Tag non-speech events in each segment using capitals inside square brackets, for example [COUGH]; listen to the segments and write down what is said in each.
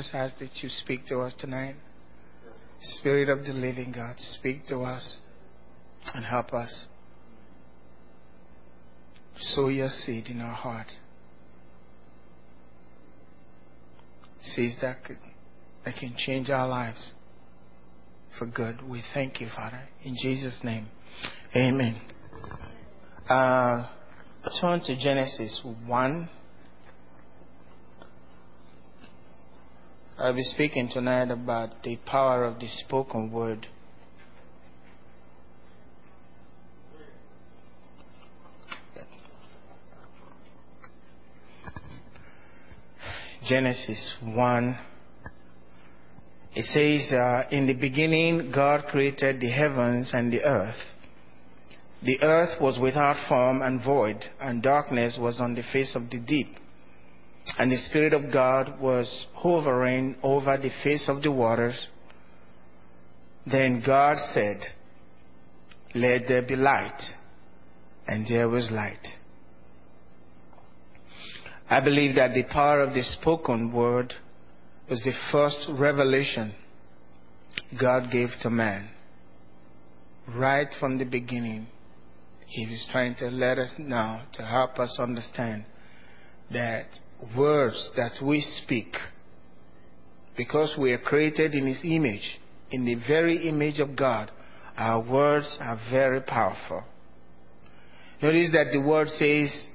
just ask that you speak to us tonight. Spirit of the living God, speak to us and help us. Sow your seed in our heart. Seeds that, that can change our lives for good. We thank you, Father. In Jesus' name, amen. Uh, turn to Genesis 1. I'll be speaking tonight about the power of the spoken word. Genesis 1. It says, uh, In the beginning, God created the heavens and the earth. The earth was without form and void, and darkness was on the face of the deep. And the Spirit of God was hovering over the face of the waters. Then God said, Let there be light. And there was light. I believe that the power of the spoken word was the first revelation God gave to man. Right from the beginning, He was trying to let us know, to help us understand that words that we speak, because we are created in His image, in the very image of God, our words are very powerful. Notice that the word says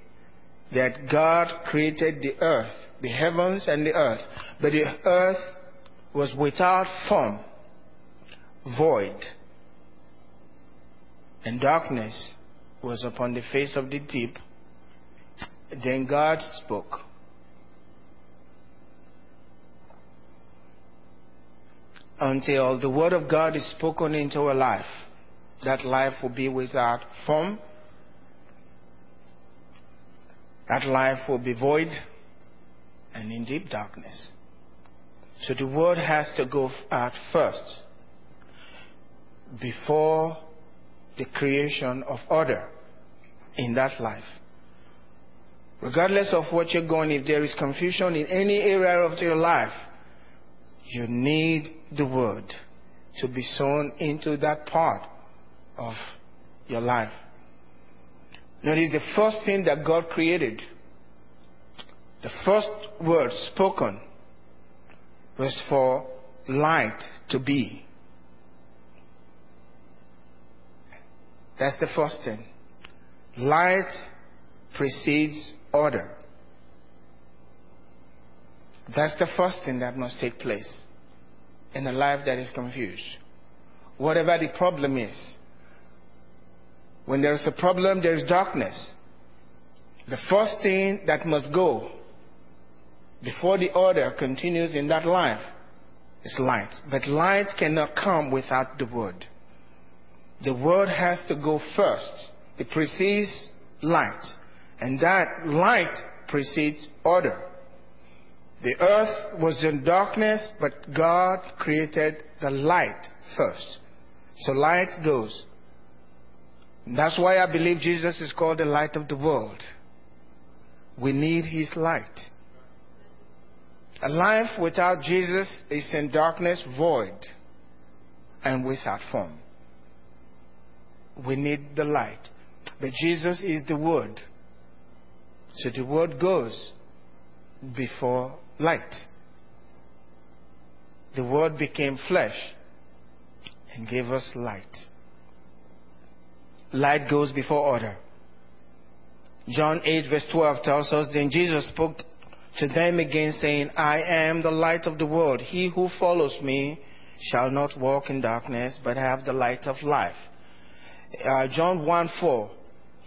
that God created the earth, the heavens and the earth, but the earth was without form, void, and darkness was upon the face of the deep. Then God spoke. Until the word of God is spoken into a life, that life will be without form, that life will be void and in deep darkness. So the word has to go out first before the creation of order in that life. Regardless of what you're going, if there is confusion in any area of your life, you need the word to be sown into that part of your life. Notice the first thing that God created, the first word spoken was for light to be. That's the first thing. Light precedes order. That's the first thing that must take place in a life that is confused. Whatever the problem is, when there is a problem, there is darkness. The first thing that must go before the order continues in that life is light. But light cannot come without the word. The word has to go first. It precedes light. And that light precedes order. The earth was in darkness, but God created the light first. So light goes. And that's why I believe Jesus is called the light of the world. We need his light. A life without Jesus is in darkness, void, and without form. We need the light. But Jesus is the Word. So the Word goes before light. The Word became flesh and gave us light. Light goes before order. John 8, verse 12 tells us Then Jesus spoke to them again, saying, I am the light of the world. He who follows me shall not walk in darkness, but have the light of life. Uh, John 1 4.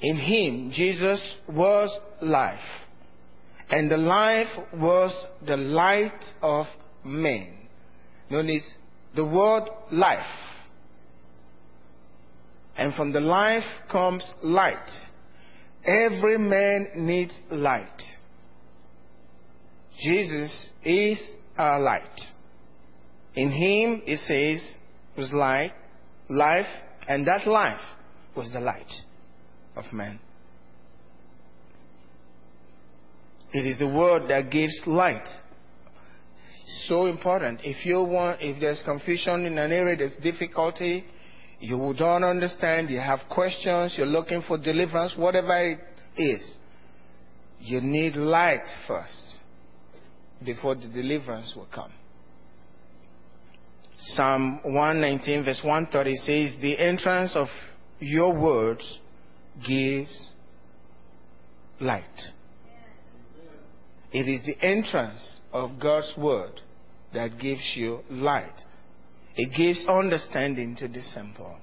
In him, Jesus was life. And the life was the light of men. Notice the word life. And from the life comes light. Every man needs light. Jesus is our light. In him, it says, was light, life, and that life was the light of man. It is the word that gives light. So important. If you want, if there's confusion in an area, there's difficulty, you don't understand, you have questions, you're looking for deliverance, whatever it is, you need light first before the deliverance will come. Psalm 119, verse 130 says, The entrance of your words gives light. It is the entrance of God's word that gives you light. It gives understanding to the simple.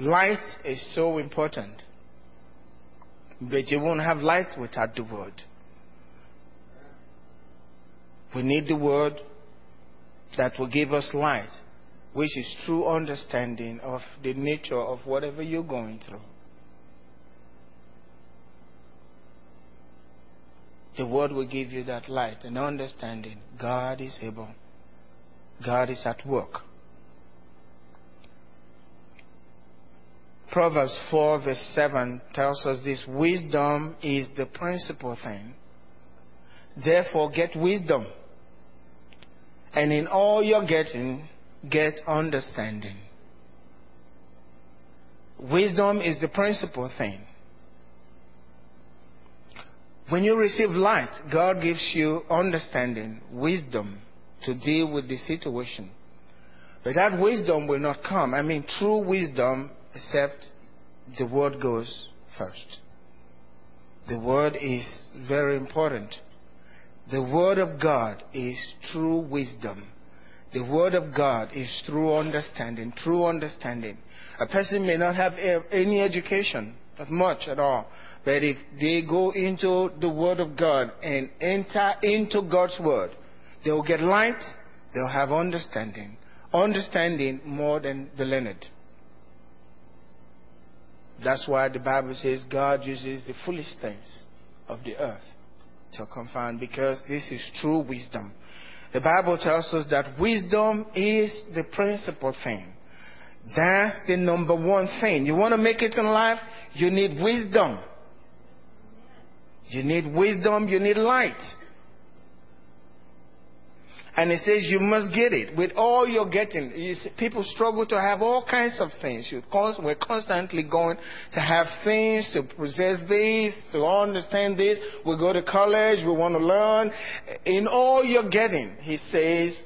Light is so important. But you won't have light without the word. We need the word that will give us light, which is true understanding of the nature of whatever you're going through. The word will give you that light and understanding. God is able. God is at work. Proverbs 4 verse 7 tells us this wisdom is the principal thing. Therefore get wisdom. And in all you're getting, get understanding. Wisdom is the principal thing. When you receive light, God gives you understanding, wisdom to deal with the situation. But that wisdom will not come. I mean, true wisdom, except the word goes first. The word is very important. The Word of God is true wisdom. The Word of God is true understanding, true understanding. A person may not have any education, not much at all, but if they go into the Word of God and enter into God's Word, they will get light, they'll have understanding. Understanding more than the learned. That's why the Bible says God uses the foolish things of the earth to confound because this is true wisdom. The Bible tells us that wisdom is the principal thing. That's the number one thing. You want to make it in life? You need wisdom. You need wisdom, you need light. And it says you must get it with all you're getting. You see, people struggle to have all kinds of things. You we're constantly going to have things, to possess this, to understand this. We go to college, we want to learn. In all you're getting, he says,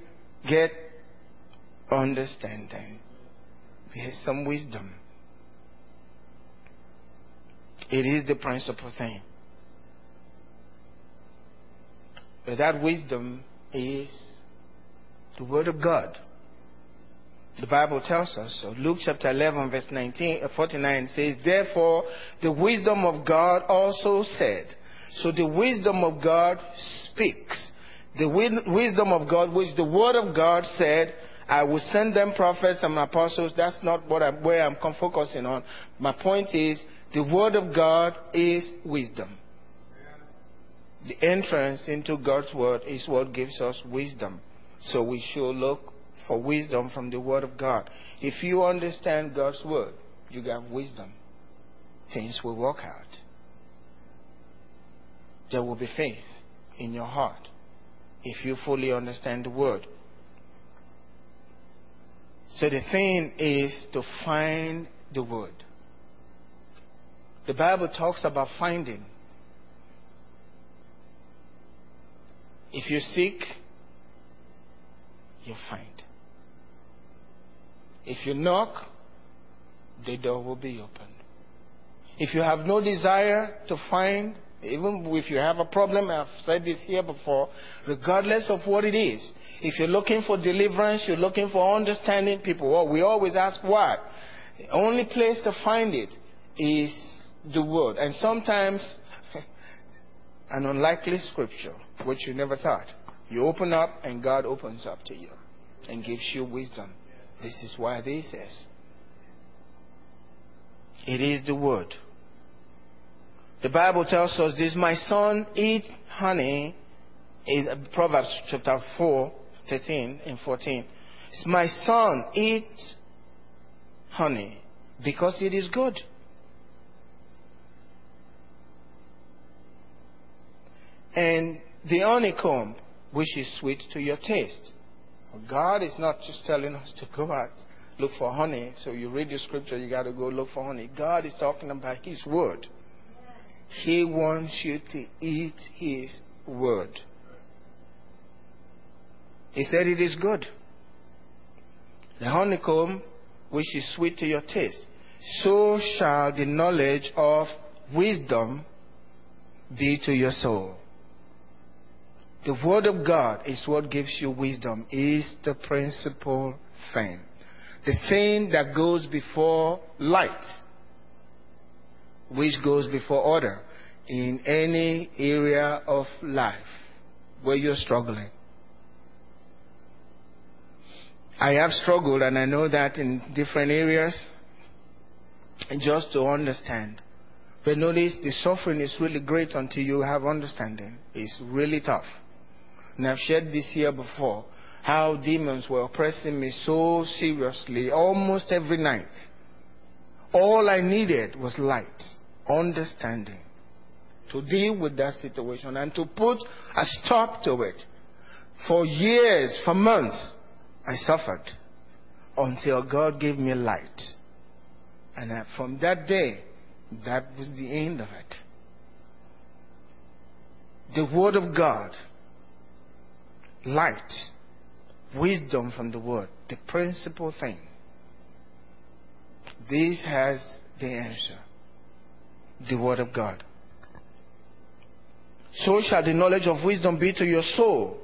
get understanding. There's some wisdom. It is the principal thing. But that wisdom is the Word of God. The Bible tells us so. Luke chapter 11, verse 19, uh, 49 says, Therefore, the wisdom of God also said. So the wisdom of God speaks. The wisdom of God, which the Word of God said, I will send them prophets and apostles. That's not what I'm, where I'm focusing on. My point is, the Word of God is wisdom. The entrance into God's Word is what gives us wisdom. So we should look for wisdom from the Word of God. If you understand God's Word, you have wisdom. Things will work out. There will be faith in your heart if you fully understand the Word. So the thing is to find the Word. The Bible talks about finding. If you seek, you find. If you knock, the door will be opened. If you have no desire to find, even if you have a problem, I've said this here before, regardless of what it is, if you're looking for deliverance, you're looking for understanding people, well, we always ask why. The only place to find it is the Word. And sometimes, [LAUGHS] an unlikely scripture, which you never thought. You open up and God opens up to you and gives you wisdom. This is why this says it is the word. The Bible tells us this, my son, eat honey, in Proverbs chapter 4, 13 and 14. It's my son, eat honey because it is good. And the honeycomb, which is sweet to your taste. God is not just telling us to go out look for honey. So you read the scripture, you got to go look for honey. God is talking about His word. He wants you to eat His word. He said it is good. The honeycomb, which is sweet to your taste, so shall the knowledge of wisdom be to your soul. The Word of God is what gives you wisdom, is the principal thing. The thing that goes before light, which goes before order in any area of life where you're struggling. I have struggled, and I know that in different areas, just to understand. But notice the suffering is really great until you have understanding. It's really tough. And I've shared this here before how demons were oppressing me so seriously almost every night. All I needed was light, understanding to deal with that situation and to put a stop to it. For years, for months, I suffered until God gave me light. And from that day, that was the end of it. The Word of God, light, wisdom from the Word, the principal thing. This has the answer the Word of God. So shall the knowledge of wisdom be to your soul.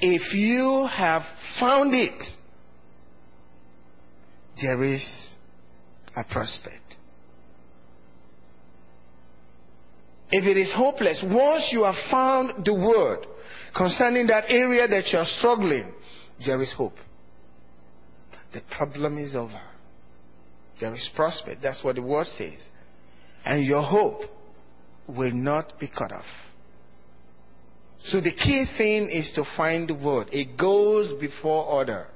If you have found it, there is a prospect. If it is hopeless, once you have found the word concerning that area that you are struggling, there is hope. The problem is over. There is prospect. That's what the word says. And your hope will not be cut off. So the key thing is to find the word. It goes before order.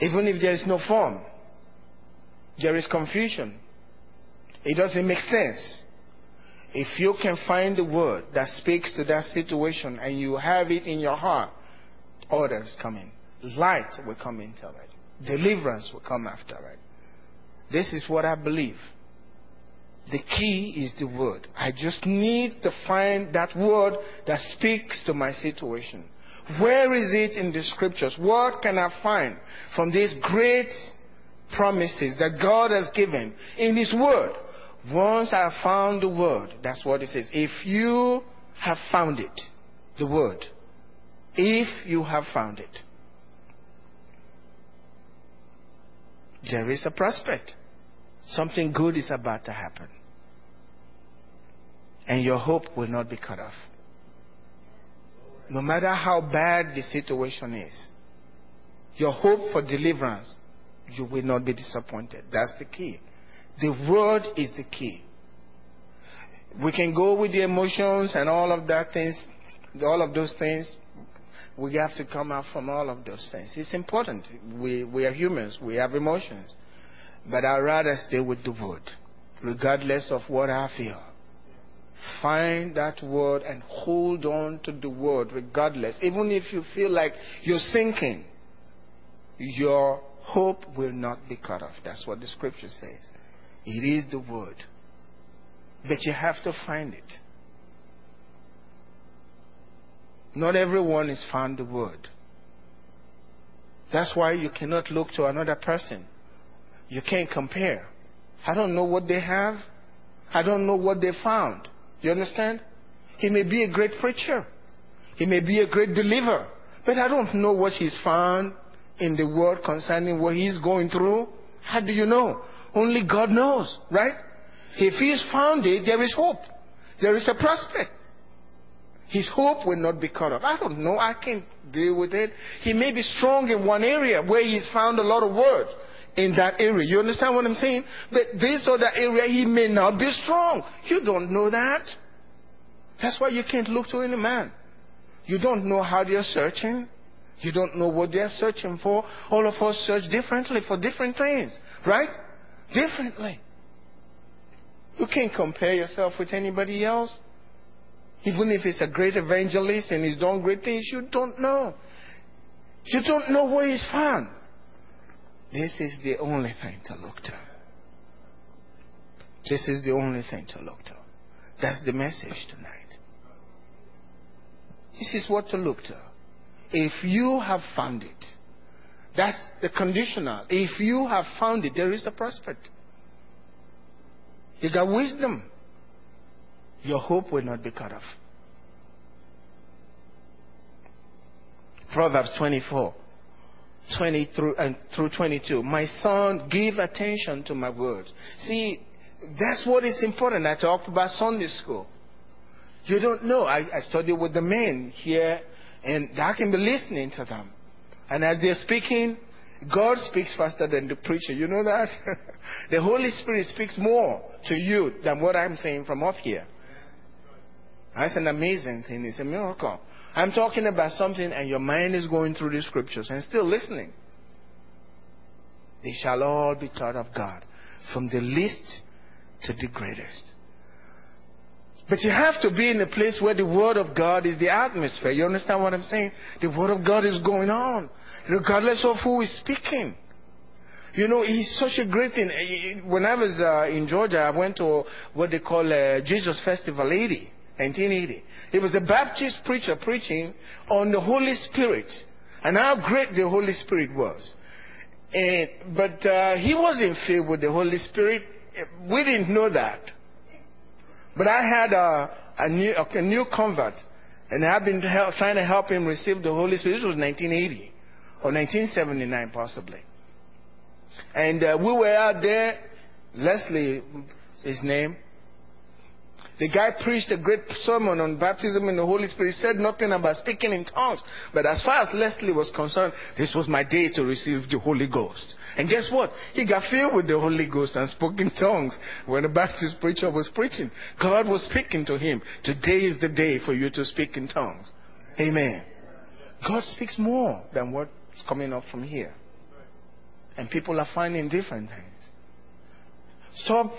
Even if there is no form, there is confusion. It doesn't make sense. If you can find the word that speaks to that situation and you have it in your heart, order is coming. Light will come into it. Deliverance will come after it. This is what I believe. The key is the word. I just need to find that word that speaks to my situation. Where is it in the scriptures? What can I find from these great promises that God has given in His word? Once I have found the word, that's what it says. If you have found it, the word, if you have found it, there is a prospect. Something good is about to happen. And your hope will not be cut off. No matter how bad the situation is, your hope for deliverance, you will not be disappointed. That's the key. The word is the key. We can go with the emotions and all of that things, all of those things. We have to come out from all of those things. It's important. We, we are humans. We have emotions. But I'd rather stay with the word, regardless of what I feel. Find that word and hold on to the word regardless. Even if you feel like you're sinking, your hope will not be cut off. That's what the scripture says. It is the word. But you have to find it. Not everyone has found the word. That's why you cannot look to another person. You can't compare. I don't know what they have. I don't know what they found. You understand? He may be a great preacher. He may be a great deliverer. But I don't know what he's found in the word concerning what he's going through. How do you know? Only God knows, right? If he's found it, there is hope. There is a prospect. His hope will not be cut off. I don't know. I can't deal with it. He may be strong in one area where he's found a lot of words in that area. You understand what I'm saying? But this or that area, he may not be strong. You don't know that. That's why you can't look to any man. You don't know how they're searching. You don't know what they're searching for. All of us search differently for different things, right? Differently. You can't compare yourself with anybody else. Even if he's a great evangelist and he's done great things, you don't know. You don't know where he's found. This is the only thing to look to. This is the only thing to look to. That's the message tonight. This is what to look to. If you have found it, that's the conditional. If you have found it, there is a prospect. You got wisdom. Your hope will not be cut off. Proverbs 24, 20 through, and through 22. My son, give attention to my words. See, that's what is important. I talked about Sunday school. You don't know. I, I study with the men here, and I can be listening to them. And as they're speaking, God speaks faster than the preacher. You know that? [LAUGHS] the Holy Spirit speaks more to you than what I'm saying from up here. That's an amazing thing. It's a miracle. I'm talking about something and your mind is going through the scriptures and still listening. They shall all be taught of God, from the least to the greatest. But you have to be in a place where the Word of God is the atmosphere. You understand what I'm saying? The Word of God is going on, regardless of who is speaking. You know, it's such a great thing. When I was uh, in Georgia, I went to what they call uh, Jesus Festival 80, 1980. It was a Baptist preacher preaching on the Holy Spirit and how great the Holy Spirit was. And, but uh, he wasn't filled with the Holy Spirit. We didn't know that. But I had a, a, new, a new convert, and I've been help, trying to help him receive the Holy Spirit. This was 1980 or 1979, possibly. And uh, we were out there. Leslie, his name. The guy preached a great sermon on baptism in the Holy Spirit. He said nothing about speaking in tongues. But as far as Leslie was concerned, this was my day to receive the Holy Ghost. And guess what? He got filled with the Holy Ghost and spoke in tongues when the Baptist preacher was preaching. God was speaking to him. Today is the day for you to speak in tongues. Amen. God speaks more than what's coming up from here. And people are finding different things. Stop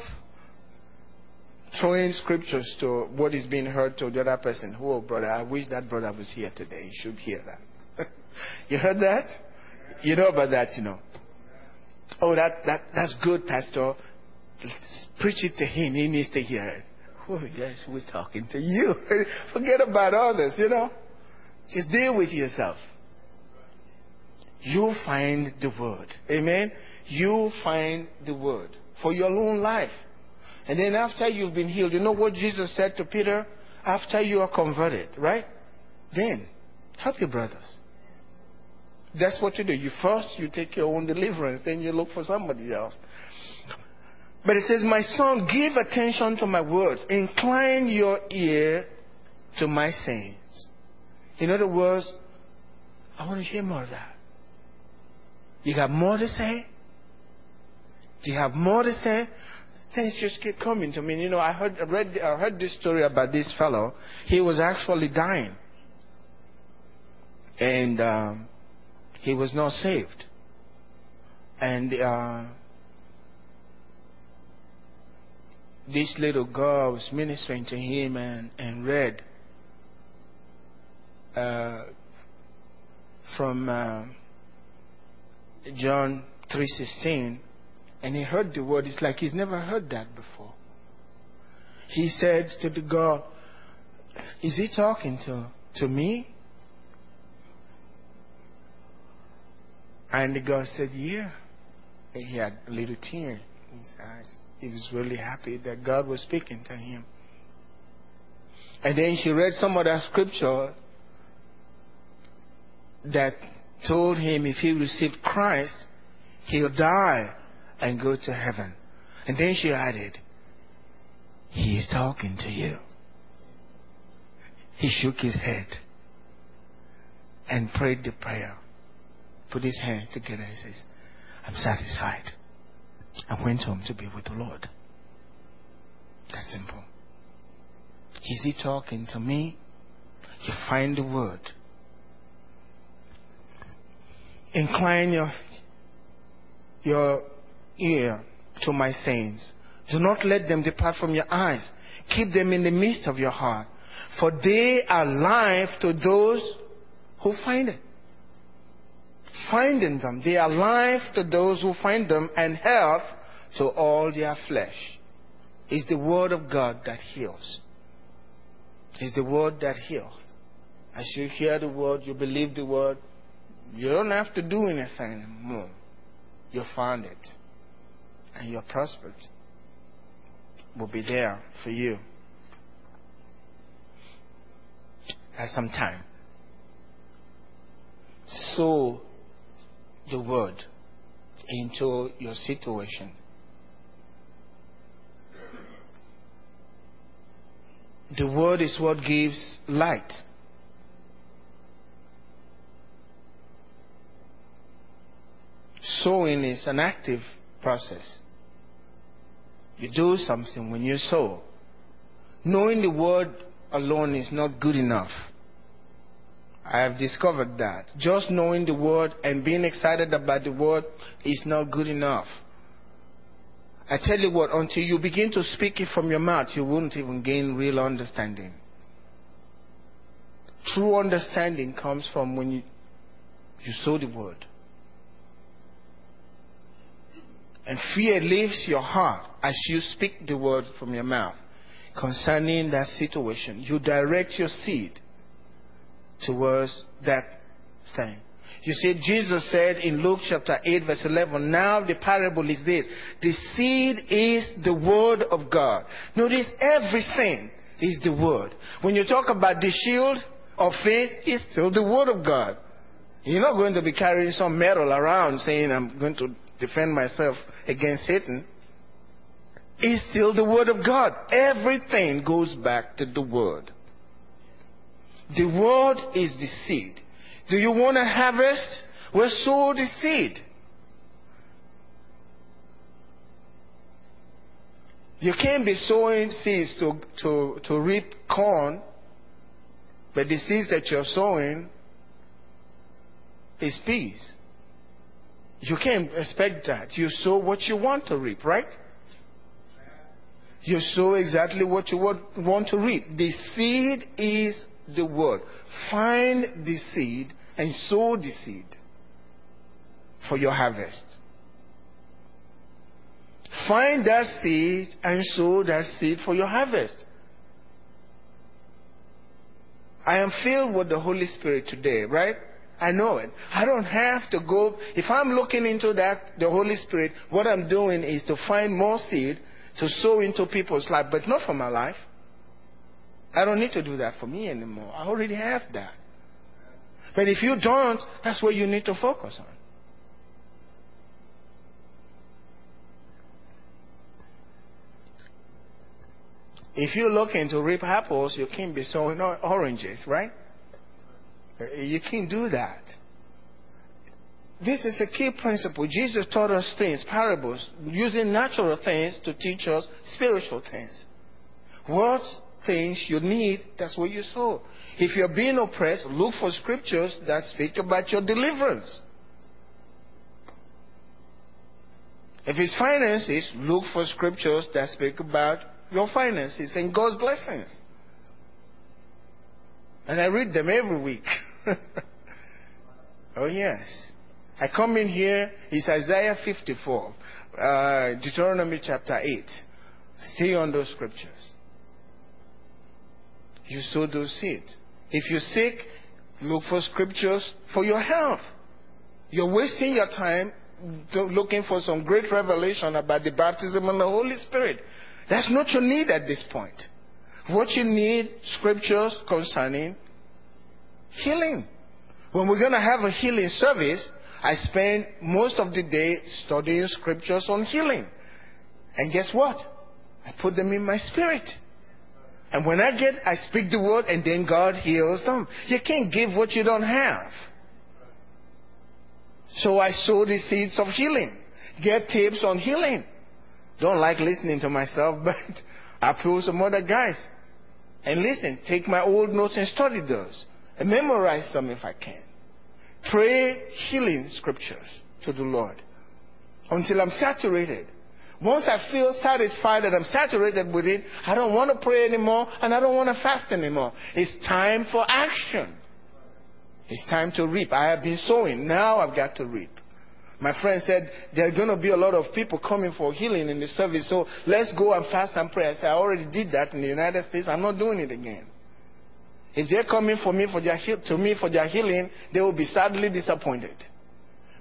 throwing scriptures to what is being heard to the other person. Oh, brother, I wish that brother was here today. He should hear that. [LAUGHS] you heard that? You know about that, you know. Oh, that, that, that's good, Pastor. Preach it to him. He needs to hear it. Oh, yes, we're talking to you. [LAUGHS] Forget about others, you know. Just deal with yourself. You find the word. Amen. You find the word for your own life. And then after you've been healed, you know what Jesus said to Peter? After you are converted, right? Then help your brothers. That's what you do. You first you take your own deliverance, then you look for somebody else. But it says, My son, give attention to my words. Incline your ear to my sayings. In other words, I want to hear more of that. You got more to say? Do you have more to say? Things just keep coming to me. You know, I heard, read, I heard this story about this fellow. He was actually dying. And um, he was not saved. And uh, this little girl was ministering to him and, and read uh, from uh, John 3:16 and he heard the word it's like he's never heard that before he said to the girl is he talking to to me And the girl said, Yeah. And he had a little tear in his eyes. He was really happy that God was speaking to him. And then she read some of that scripture that told him if he received Christ, he'll die and go to heaven. And then she added, He is talking to you. He shook his head and prayed the prayer put his hand together and says, I'm satisfied. I went home to be with the Lord. That's simple. Is he talking to me? You find the word. Incline your, your ear to my sayings. Do not let them depart from your eyes. Keep them in the midst of your heart. For they are life to those who find it. Finding them. They are life to those who find them and health to all their flesh. It's the word of God that heals. It's the word that heals. As you hear the word, you believe the word, you don't have to do anything more. You found it. And your prospect will be there for you at some time. Sow the word into your situation. The word is what gives light. Sowing is an active process. You do something when you sow. Knowing the word alone is not good enough. I have discovered that. Just knowing the word and being excited about the word is not good enough. I tell you what, until you begin to speak it from your mouth, you won't even gain real understanding. True understanding comes from when you, you sow the word. And fear leaves your heart as you speak the word from your mouth concerning that situation. You direct your seed towards that thing. You see, Jesus said in Luke chapter 8, verse 11, Now the parable is this the seed is the word of God. Notice everything is the word. When you talk about the shield of faith, it's still the word of God. You're not going to be carrying some metal around saying, I'm going to defend myself against Satan. It's still the word of God. Everything goes back to the word. The word is the seed. Do you want to harvest? Well, sow the seed. You can't be sowing seeds to, to, to reap corn, but the seeds that you're sowing is peas. You can't expect that. You sow what you want to reap, right? You sow exactly what you want to reap. The seed is the word. Find the seed and sow the seed for your harvest. Find that seed and sow that seed for your harvest. I am filled with the Holy Spirit today, right? I know it. I don't have to go. If I'm looking into that, the Holy Spirit, what I'm doing is to find more seed to sow into people's life, but not for my life. I don't need to do that for me anymore. I already have that. But if you don't, that's what you need to focus on. If you're looking to reap apples, you can't be sowing oranges, right? You can't do that. This is a key principle. Jesus taught us things, parables, using natural things to teach us spiritual things. What things you need, that's what you sow. If you're being oppressed, look for scriptures that speak about your deliverance. If it's finances, look for scriptures that speak about your finances and God's blessings. And I read them every week. [LAUGHS] oh, yes. I come in here, it's Isaiah 54, uh, Deuteronomy chapter 8. Stay on those scriptures. You sow those seeds. If you're sick, look for scriptures for your health. You're wasting your time looking for some great revelation about the baptism and the Holy Spirit. That's not your need at this point. What you need, scriptures concerning healing. When we're going to have a healing service, I spend most of the day studying scriptures on healing. And guess what? I put them in my spirit. And when I get, I speak the word and then God heals them. You can't give what you don't have. So I sow the seeds of healing. Get tips on healing. Don't like listening to myself, [LAUGHS] but I pull some other guys. And listen, take my old notes and study those. And memorize some if I can. Pray healing scriptures to the Lord until I'm saturated. Once I feel satisfied that I'm saturated with it, I don't want to pray anymore and I don't want to fast anymore. It's time for action. It's time to reap. I have been sowing. Now I've got to reap. My friend said there are going to be a lot of people coming for healing in the service, so let's go and fast and pray. I said, I already did that in the United States. I'm not doing it again. If they're coming for me for their to me for their healing, they will be sadly disappointed.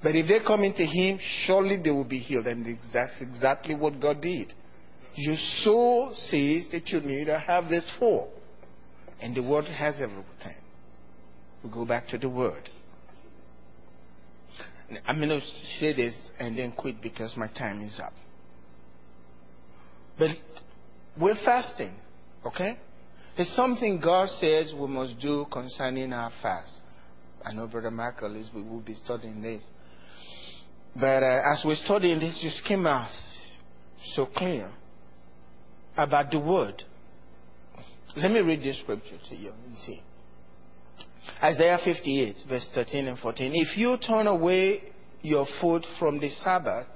But if they come into Him, surely they will be healed. And that's exactly what God did. You sow seeds that you need to have this for. And the Word has everything. We go back to the Word. I'm going to say this and then quit because my time is up. But we're fasting, okay? It's something God says we must do concerning our fast. I know Brother Michael is, we will be studying this. But uh, as we're studying this, just came out so clear about the word. Let me read this scripture to you and see. Isaiah 58, verse 13 and 14. If you turn away your foot from the Sabbath,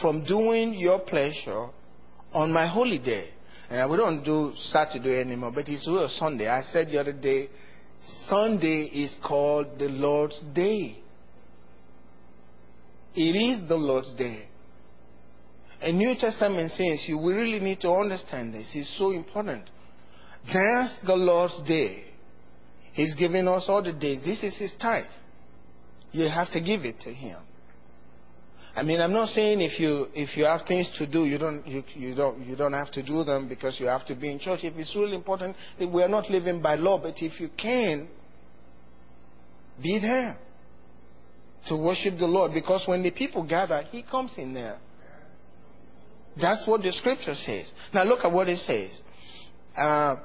from doing your pleasure on my holy day, and we don't do Saturday anymore, but it's real Sunday. I said the other day, Sunday is called the Lord's Day. It is the Lord's Day. And New Testament says you we really need to understand this. It's so important. That's the Lord's day. He's giving us all the days. This is His tithe. You have to give it to Him. I mean, I'm not saying if you if you have things to do, you don't you, you don't you don't have to do them because you have to be in church. If it's really important, we are not living by law, but if you can, be there to worship the Lord because when the people gather, He comes in there. That's what the scripture says. Now look at what it says. Uh,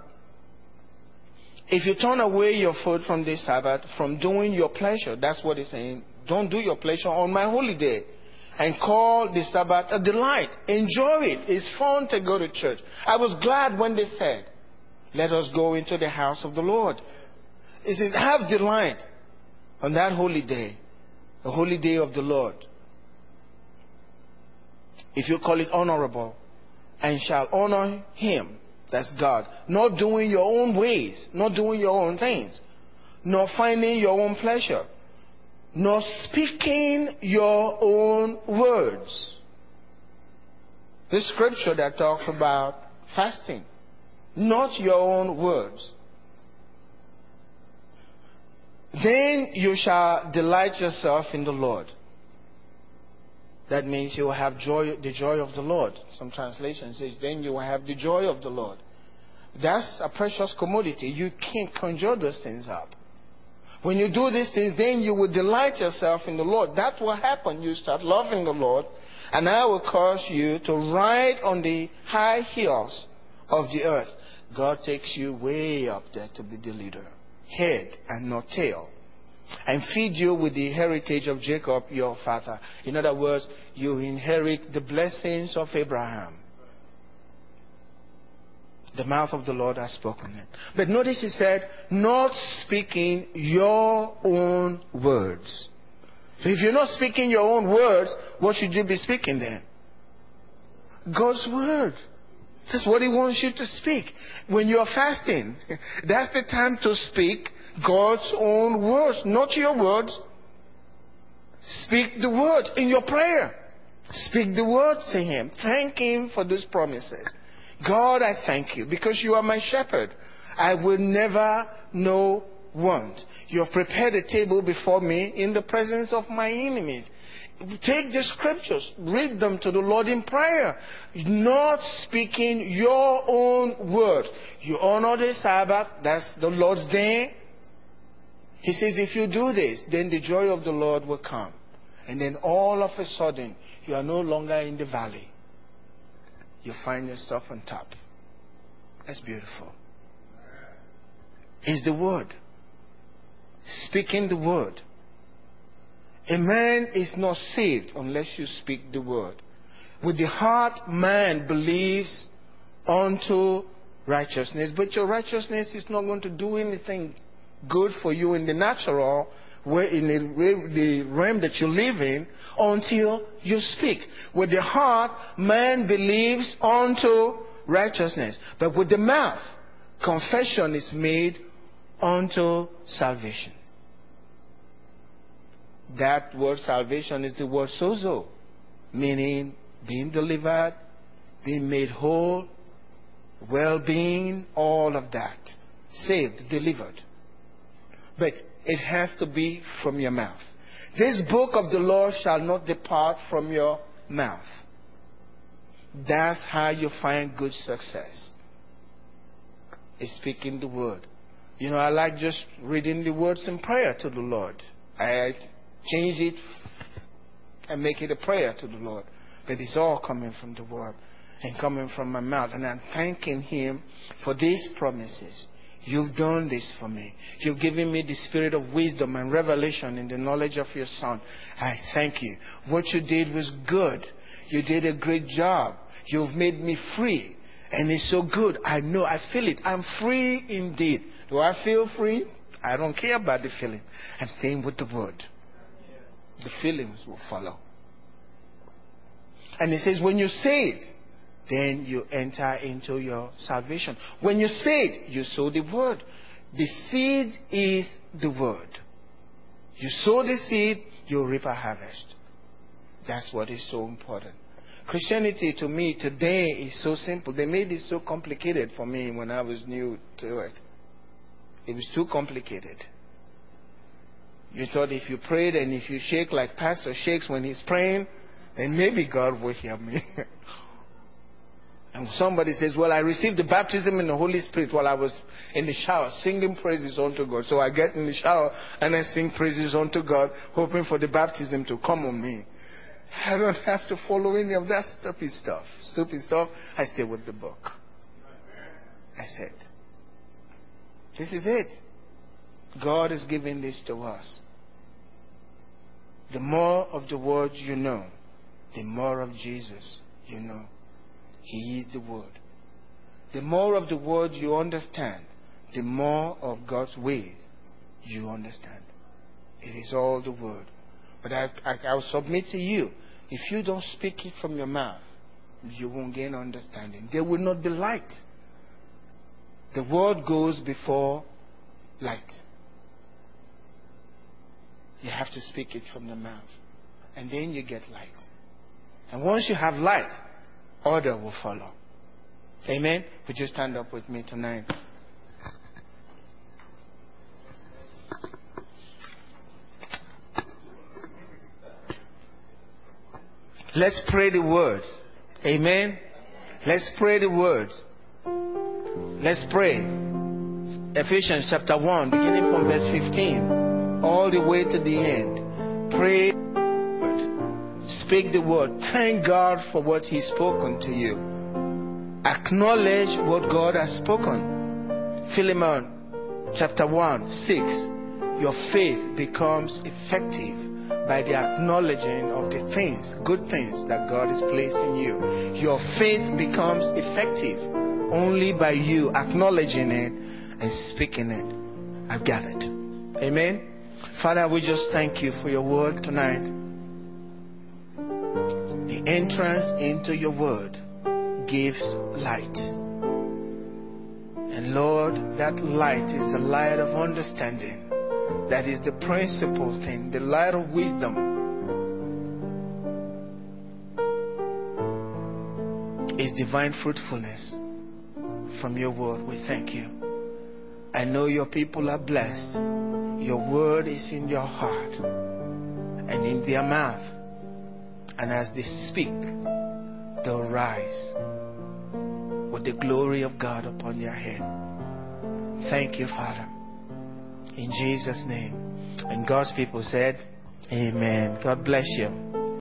if you turn away your foot from this Sabbath, from doing your pleasure, that's what it's saying. Don't do your pleasure on my holy day. And call the Sabbath a delight. Enjoy it. It's fun to go to church. I was glad when they said, let us go into the house of the Lord. It says, have delight on that holy day the holy day of the Lord. If you call it honorable, and shall honor him, that's God, not doing your own ways, not doing your own things, nor finding your own pleasure, nor speaking your own words. This scripture that talks about fasting, not your own words. Then you shall delight yourself in the Lord. That means you will have joy, the joy of the Lord. Some translations say, then you will have the joy of the Lord. That's a precious commodity. You can't conjure those things up. When you do these things, then you will delight yourself in the Lord. That will happen. You start loving the Lord, and I will cause you to ride on the high hills of the earth. God takes you way up there to be the leader head and not tail. And feed you with the heritage of Jacob, your father. In other words, you inherit the blessings of Abraham. The mouth of the Lord has spoken it. But notice he said, not speaking your own words. So if you're not speaking your own words, what should you be speaking then? God's word. That's what He wants you to speak. When you're fasting, [LAUGHS] that's the time to speak God's own words, not your words. Speak the word in your prayer. Speak the word to Him. Thank Him for these promises. God, I thank you because you are my shepherd. I will never know want. You have prepared a table before me in the presence of my enemies. Take the scriptures, read them to the Lord in prayer, not speaking your own words. You honor the Sabbath, that's the Lord's day. He says, if you do this, then the joy of the Lord will come. And then all of a sudden, you are no longer in the valley. You find yourself on top. That's beautiful. Is the word. Speaking the word. A man is not saved unless you speak the word. With the heart, man believes unto righteousness, but your righteousness is not going to do anything good for you in the natural where in the, the realm that you live in until you speak. With the heart, man believes unto righteousness, but with the mouth, confession is made unto salvation. That word salvation is the word sozo, meaning being delivered, being made whole, well being, all of that. Saved, delivered. But it has to be from your mouth. This book of the law shall not depart from your mouth. That's how you find good success. Is speaking the word. You know, I like just reading the words in prayer to the Lord. I change it and make it a prayer to the Lord. But it's all coming from the word and coming from my mouth. And I'm thanking Him for these promises. You've done this for me. You've given me the spirit of wisdom and revelation in the knowledge of your Son. I thank you. What you did was good. You did a great job. You've made me free. And it's so good. I know. I feel it. I'm free indeed. Do I feel free? I don't care about the feeling. I'm staying with the word. The feelings will follow. And he says, when you say it, then you enter into your salvation. When you it, you sow the word. The seed is the word. You sow the seed, you reap a harvest. That's what is so important. Christianity to me today is so simple. They made it so complicated for me when I was new to it. It was too complicated. You thought if you prayed and if you shake like Pastor shakes when he's praying, then maybe God will hear me. [LAUGHS] And somebody says, Well, I received the baptism in the Holy Spirit while I was in the shower, singing praises unto God. So I get in the shower and I sing praises unto God, hoping for the baptism to come on me. I don't have to follow any of that stupid stuff. Stupid stuff. I stay with the book. I said, This is it. God is giving this to us. The more of the word you know, the more of Jesus you know. He is the Word. The more of the Word you understand, the more of God's ways you understand. It is all the Word. But I, I, I'll submit to you, if you don't speak it from your mouth, you won't gain understanding. There will not be light. The Word goes before light. You have to speak it from the mouth. And then you get light. And once you have light, order will follow. Amen? Would you stand up with me tonight? Let's pray the words. Amen? Let's pray the words. Let's pray. Ephesians chapter 1, beginning from verse 15, all the way to the end. Pray Speak the word. Thank God for what He's spoken to you. Acknowledge what God has spoken. Philemon chapter 1, 6. Your faith becomes effective by the acknowledging of the things, good things that God has placed in you. Your faith becomes effective only by you acknowledging it and speaking it. I've got it. Amen. Father, we just thank you for your word tonight entrance into your word gives light. And Lord, that light is the light of understanding. That is the principal thing, the light of wisdom. Is divine fruitfulness from your word. We thank you. I know your people are blessed. Your word is in your heart and in their mouth and as they speak, they'll rise with the glory of God upon your head. Thank you, Father. In Jesus' name. And God's people said, Amen. God bless you.